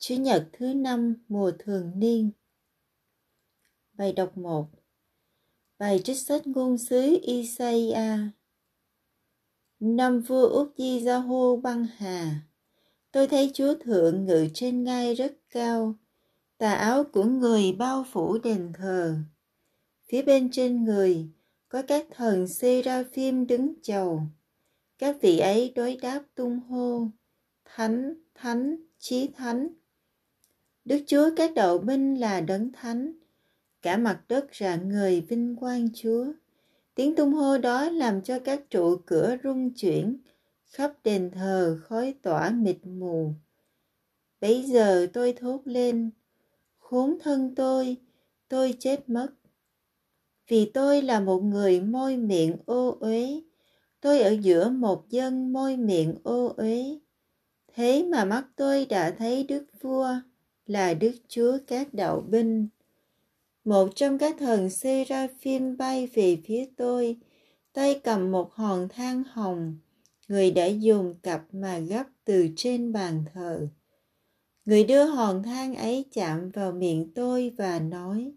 Chủ nhật thứ năm mùa thường niên. Bài đọc 1 Bài trích sách ngôn sứ Isaiah. Năm vua Ujiyahu băng hà. Tôi thấy Chúa Thượng ngự trên ngai rất cao. Tà áo của người bao phủ đền thờ. Phía bên trên người có các thần Seraphim đứng chầu. Các vị ấy đối đáp tung hô. Thánh, thánh, chí thánh Đức Chúa các đạo binh là đấng thánh, cả mặt đất rạng người vinh quang Chúa. Tiếng tung hô đó làm cho các trụ cửa rung chuyển, khắp đền thờ khói tỏa mịt mù. bây giờ tôi thốt lên, khốn thân tôi, tôi chết mất. Vì tôi là một người môi miệng ô uế, tôi ở giữa một dân môi miệng ô uế. Thế mà mắt tôi đã thấy Đức Vua, là Đức Chúa các đạo binh. Một trong các thần Seraphim bay về phía tôi, tay cầm một hòn than hồng, người đã dùng cặp mà gấp từ trên bàn thờ. Người đưa hòn than ấy chạm vào miệng tôi và nói,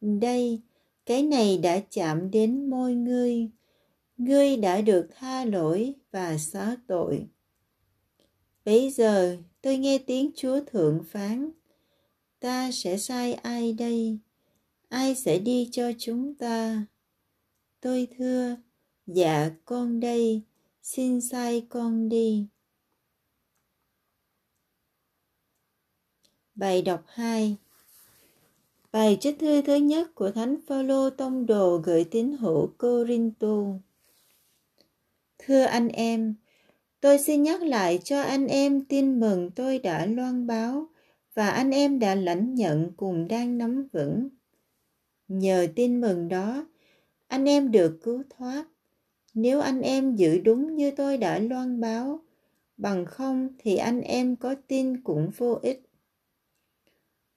Đây, cái này đã chạm đến môi ngươi, ngươi đã được tha lỗi và xóa tội. Bây giờ tôi nghe tiếng Chúa Thượng phán, ta sẽ sai ai đây? Ai sẽ đi cho chúng ta? Tôi thưa, dạ con đây, xin sai con đi. Bài đọc 2 Bài trích thư thứ nhất của Thánh Phaolô tông đồ gửi tín hữu Corinto. Thưa anh em, Tôi xin nhắc lại cho anh em tin mừng tôi đã loan báo và anh em đã lãnh nhận cùng đang nắm vững. Nhờ tin mừng đó, anh em được cứu thoát. Nếu anh em giữ đúng như tôi đã loan báo, bằng không thì anh em có tin cũng vô ích.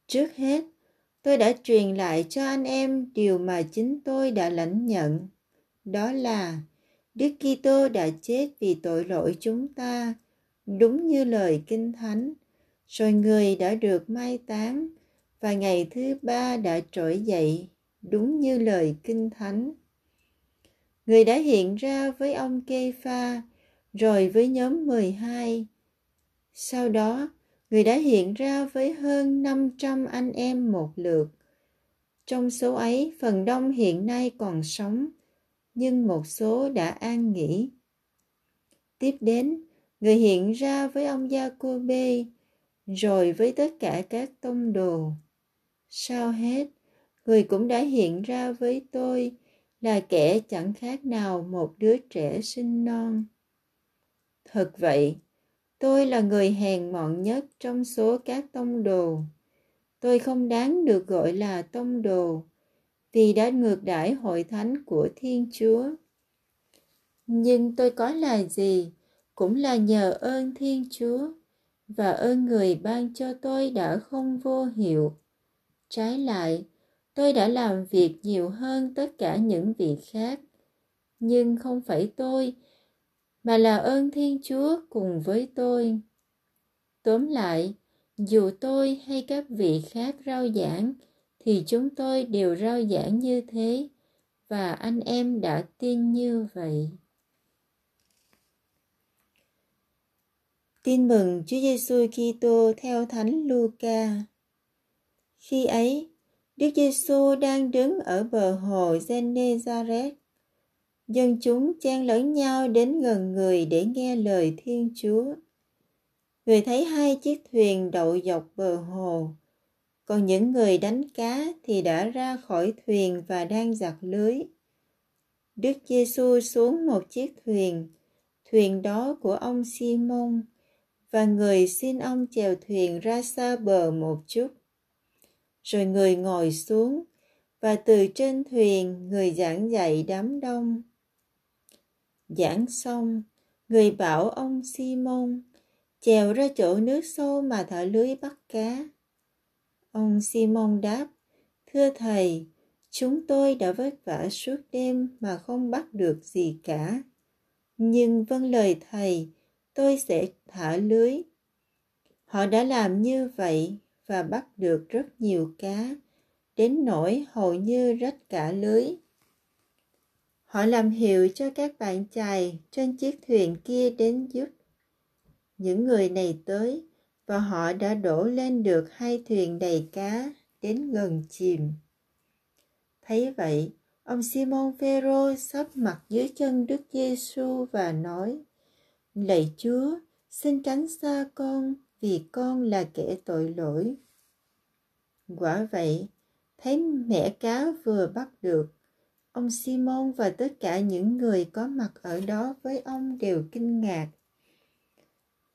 Trước hết, tôi đã truyền lại cho anh em điều mà chính tôi đã lãnh nhận. Đó là Đức Kitô đã chết vì tội lỗi chúng ta, đúng như lời Kinh Thánh. Rồi người đã được mai táng và ngày thứ ba đã trỗi dậy, đúng như lời Kinh Thánh. Người đã hiện ra với ông Kê Pha, rồi với nhóm 12. Sau đó, người đã hiện ra với hơn 500 anh em một lượt. Trong số ấy, phần đông hiện nay còn sống, nhưng một số đã an nghỉ. Tiếp đến, người hiện ra với ông Gia-cô-bê, rồi với tất cả các tông đồ. Sau hết, người cũng đã hiện ra với tôi là kẻ chẳng khác nào một đứa trẻ sinh non. Thật vậy, tôi là người hèn mọn nhất trong số các tông đồ. Tôi không đáng được gọi là tông đồ, vì đã ngược đãi hội thánh của Thiên Chúa. Nhưng tôi có là gì cũng là nhờ ơn Thiên Chúa và ơn người ban cho tôi đã không vô hiệu. Trái lại, tôi đã làm việc nhiều hơn tất cả những vị khác, nhưng không phải tôi, mà là ơn Thiên Chúa cùng với tôi. Tóm lại, dù tôi hay các vị khác rao giảng, thì chúng tôi đều rao giảng như thế và anh em đã tin như vậy. Tin mừng Chúa Giêsu Kitô theo Thánh Luca. Khi ấy, Đức Giêsu đang đứng ở bờ hồ Gennesaret. Dân chúng chen lẫn nhau đến gần người để nghe lời Thiên Chúa. Người thấy hai chiếc thuyền đậu dọc bờ hồ còn những người đánh cá thì đã ra khỏi thuyền và đang giặt lưới. Đức Giêsu xuống một chiếc thuyền, thuyền đó của ông Simon, và người xin ông chèo thuyền ra xa bờ một chút. Rồi người ngồi xuống, và từ trên thuyền người giảng dạy đám đông. Giảng xong, người bảo ông Simon chèo ra chỗ nước sâu mà thả lưới bắt cá. Ông Simon đáp, Thưa Thầy, chúng tôi đã vất vả suốt đêm mà không bắt được gì cả. Nhưng vâng lời Thầy, tôi sẽ thả lưới. Họ đã làm như vậy và bắt được rất nhiều cá, đến nỗi hầu như rách cả lưới. Họ làm hiệu cho các bạn chài trên chiếc thuyền kia đến giúp. Những người này tới và họ đã đổ lên được hai thuyền đầy cá đến gần chìm. Thấy vậy, ông Simon Phêrô sắp mặt dưới chân Đức Giêsu và nói: Lạy Chúa, xin tránh xa con vì con là kẻ tội lỗi. Quả vậy, thấy mẹ cá vừa bắt được, ông Simon và tất cả những người có mặt ở đó với ông đều kinh ngạc.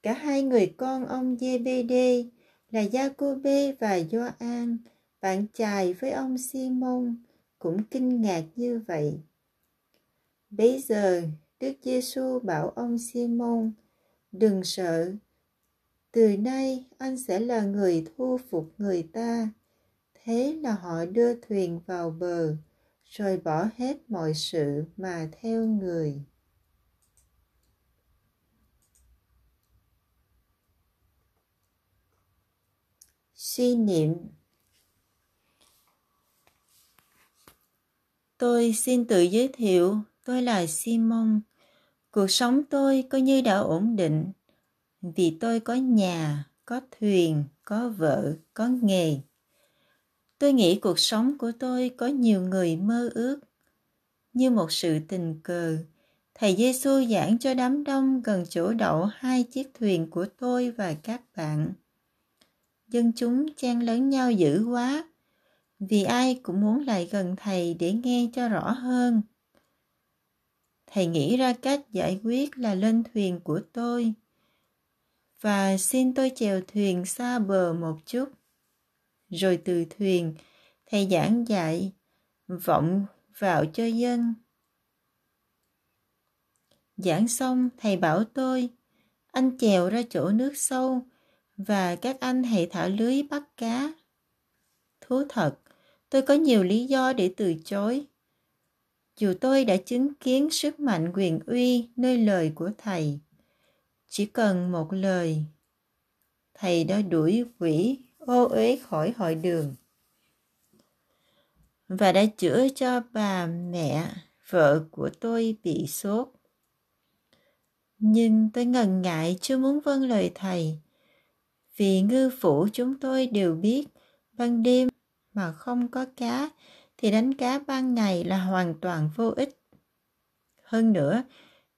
Cả hai người con ông JBD là Jacobe và Gioan, bạn chài với ông Simon, cũng kinh ngạc như vậy. Bây giờ, Đức Giêsu bảo ông Simon, đừng sợ, từ nay anh sẽ là người thu phục người ta. Thế là họ đưa thuyền vào bờ, rồi bỏ hết mọi sự mà theo người. Suy niệm Tôi xin tự giới thiệu, tôi là Simon. Cuộc sống tôi coi như đã ổn định vì tôi có nhà, có thuyền, có vợ, có nghề. Tôi nghĩ cuộc sống của tôi có nhiều người mơ ước. Như một sự tình cờ, Thầy Giêsu giảng cho đám đông gần chỗ đậu hai chiếc thuyền của tôi và các bạn. Dân chúng chen lớn nhau dữ quá, vì ai cũng muốn lại gần thầy để nghe cho rõ hơn. Thầy nghĩ ra cách giải quyết là lên thuyền của tôi và xin tôi chèo thuyền xa bờ một chút. Rồi từ thuyền, thầy giảng dạy, vọng vào cho dân. Giảng xong, thầy bảo tôi, anh chèo ra chỗ nước sâu và các anh hãy thả lưới bắt cá. Thú thật, tôi có nhiều lý do để từ chối. Dù tôi đã chứng kiến sức mạnh quyền uy nơi lời của thầy, chỉ cần một lời, thầy đã đuổi quỷ ô uế khỏi hội đường và đã chữa cho bà mẹ vợ của tôi bị sốt. Nhưng tôi ngần ngại chưa muốn vâng lời thầy, vì ngư phủ chúng tôi đều biết ban đêm mà không có cá thì đánh cá ban ngày là hoàn toàn vô ích. Hơn nữa,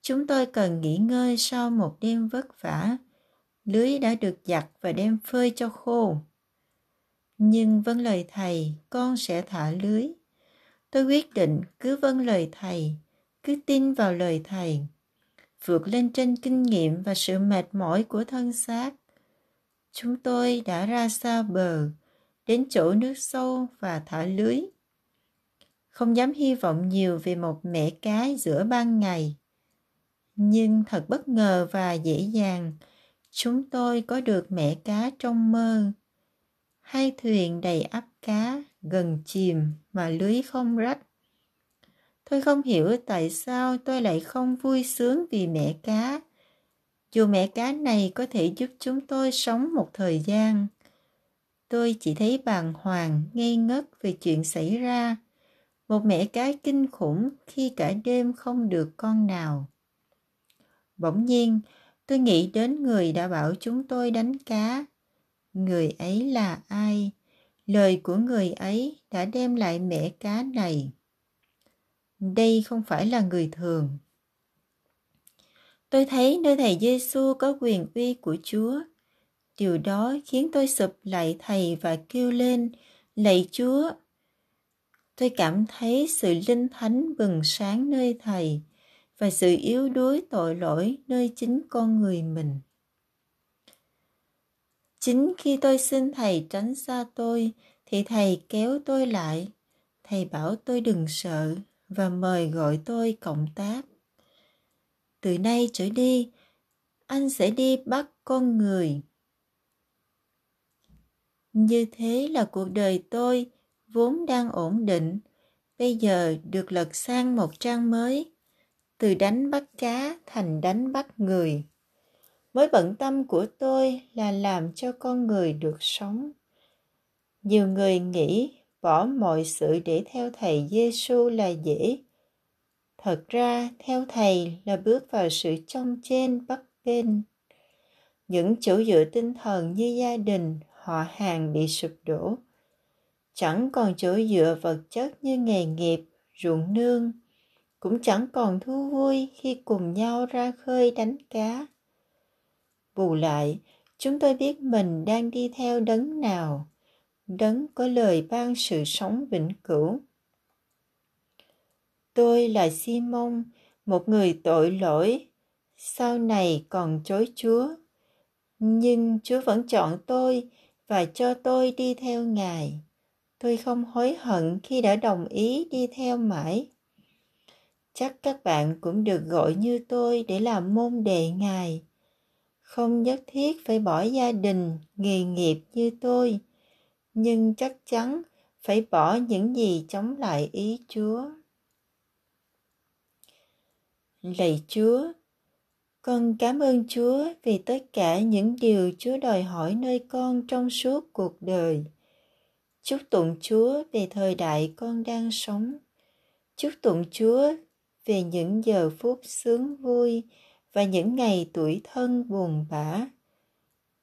Chúng tôi cần nghỉ ngơi sau một đêm vất vả. Lưới đã được giặt và đem phơi cho khô. Nhưng vâng lời thầy, con sẽ thả lưới. Tôi quyết định cứ vâng lời thầy, cứ tin vào lời thầy. Vượt lên trên kinh nghiệm và sự mệt mỏi của thân xác. Chúng tôi đã ra xa bờ, đến chỗ nước sâu và thả lưới. Không dám hy vọng nhiều về một mẻ cá giữa ban ngày. Nhưng thật bất ngờ và dễ dàng chúng tôi có được mẻ cá trong mơ. Hai thuyền đầy ắp cá gần chìm mà lưới không rách. Tôi không hiểu tại sao tôi lại không vui sướng vì mẹ cá dù mẹ cá này có thể giúp chúng tôi sống một thời gian tôi chỉ thấy bàng hoàng ngây ngất về chuyện xảy ra một mẹ cá kinh khủng khi cả đêm không được con nào Bỗng nhiên, tôi nghĩ đến người đã bảo chúng tôi đánh cá. Người ấy là ai? Lời của người ấy đã đem lại mẻ cá này. Đây không phải là người thường. Tôi thấy nơi thầy Giêsu có quyền uy của Chúa. Điều đó khiến tôi sụp lại thầy và kêu lên, lạy Chúa. Tôi cảm thấy sự linh thánh bừng sáng nơi thầy và sự yếu đuối tội lỗi nơi chính con người mình. Chính khi tôi xin Thầy tránh xa tôi, thì Thầy kéo tôi lại. Thầy bảo tôi đừng sợ và mời gọi tôi cộng tác. Từ nay trở đi, anh sẽ đi bắt con người. Như thế là cuộc đời tôi vốn đang ổn định, bây giờ được lật sang một trang mới từ đánh bắt cá thành đánh bắt người. mối bận tâm của tôi là làm cho con người được sống nhiều người nghĩ bỏ mọi sự để theo thầy giêsu là dễ thật ra, theo thầy là bước vào sự trong trên bắc bên những chỗ dựa tinh thần như gia đình, họ hàng bị sụp đổ. Chẳng còn chỗ dựa vật chất như nghề nghiệp, ruộng nương. Cũng chẳng còn thú vui khi cùng nhau ra khơi đánh cá. Bù lại, chúng tôi biết mình đang đi theo đấng nào. Đấng có lời ban sự sống vĩnh cửu tôi là simon, một người tội lỗi. Sau này còn chối chúa. Nhưng chúa vẫn chọn tôi và cho tôi đi theo ngài. Tôi không hối hận khi đã đồng ý đi theo mãi. Chắc các bạn cũng được gọi như tôi để làm môn đệ ngài. Không nhất thiết phải bỏ gia đình, nghề nghiệp như tôi, nhưng chắc chắn phải bỏ những gì chống lại ý chúa lạy chúa con cảm ơn chúa vì tất cả những điều chúa đòi hỏi nơi con trong suốt cuộc đời chúc tụng chúa về thời đại con đang sống chúc tụng chúa về những giờ phút sướng vui và những ngày tuổi thân buồn bã.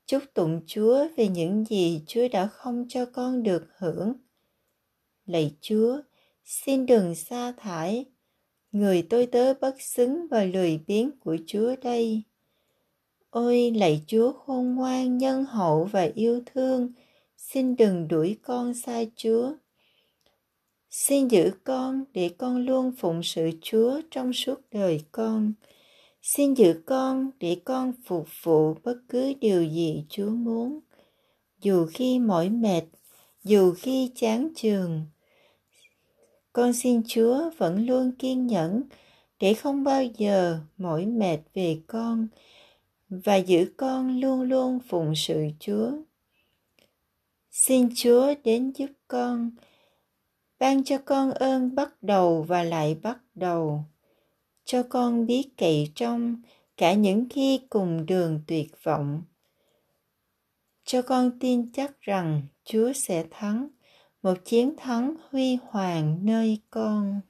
Chúc tụng Chúa về những gì Chúa đã không cho con được hưởng. Lạy Chúa, xin đừng sa thải người tôi tớ bất xứng và lười biếng của Chúa đây. Ôi lạy Chúa khôn ngoan, nhân hậu và yêu thương, xin đừng đuổi con xa Chúa. Xin giữ con để con luôn phụng sự Chúa trong suốt đời con. Xin giữ con để con phục vụ bất cứ điều gì Chúa muốn. Dù khi mỏi mệt, dù khi chán trường. Con xin Chúa vẫn luôn kiên nhẫn để không bao giờ mỏi mệt về con và giữ con luôn luôn phụng sự Chúa. Xin Chúa đến giúp con, ban cho con ơn bắt đầu và lại bắt đầu, cho con biết cậy trong cả những khi cùng đường tuyệt vọng cho con tin chắc rằng chúa sẽ thắng một chiến thắng huy hoàng nơi con.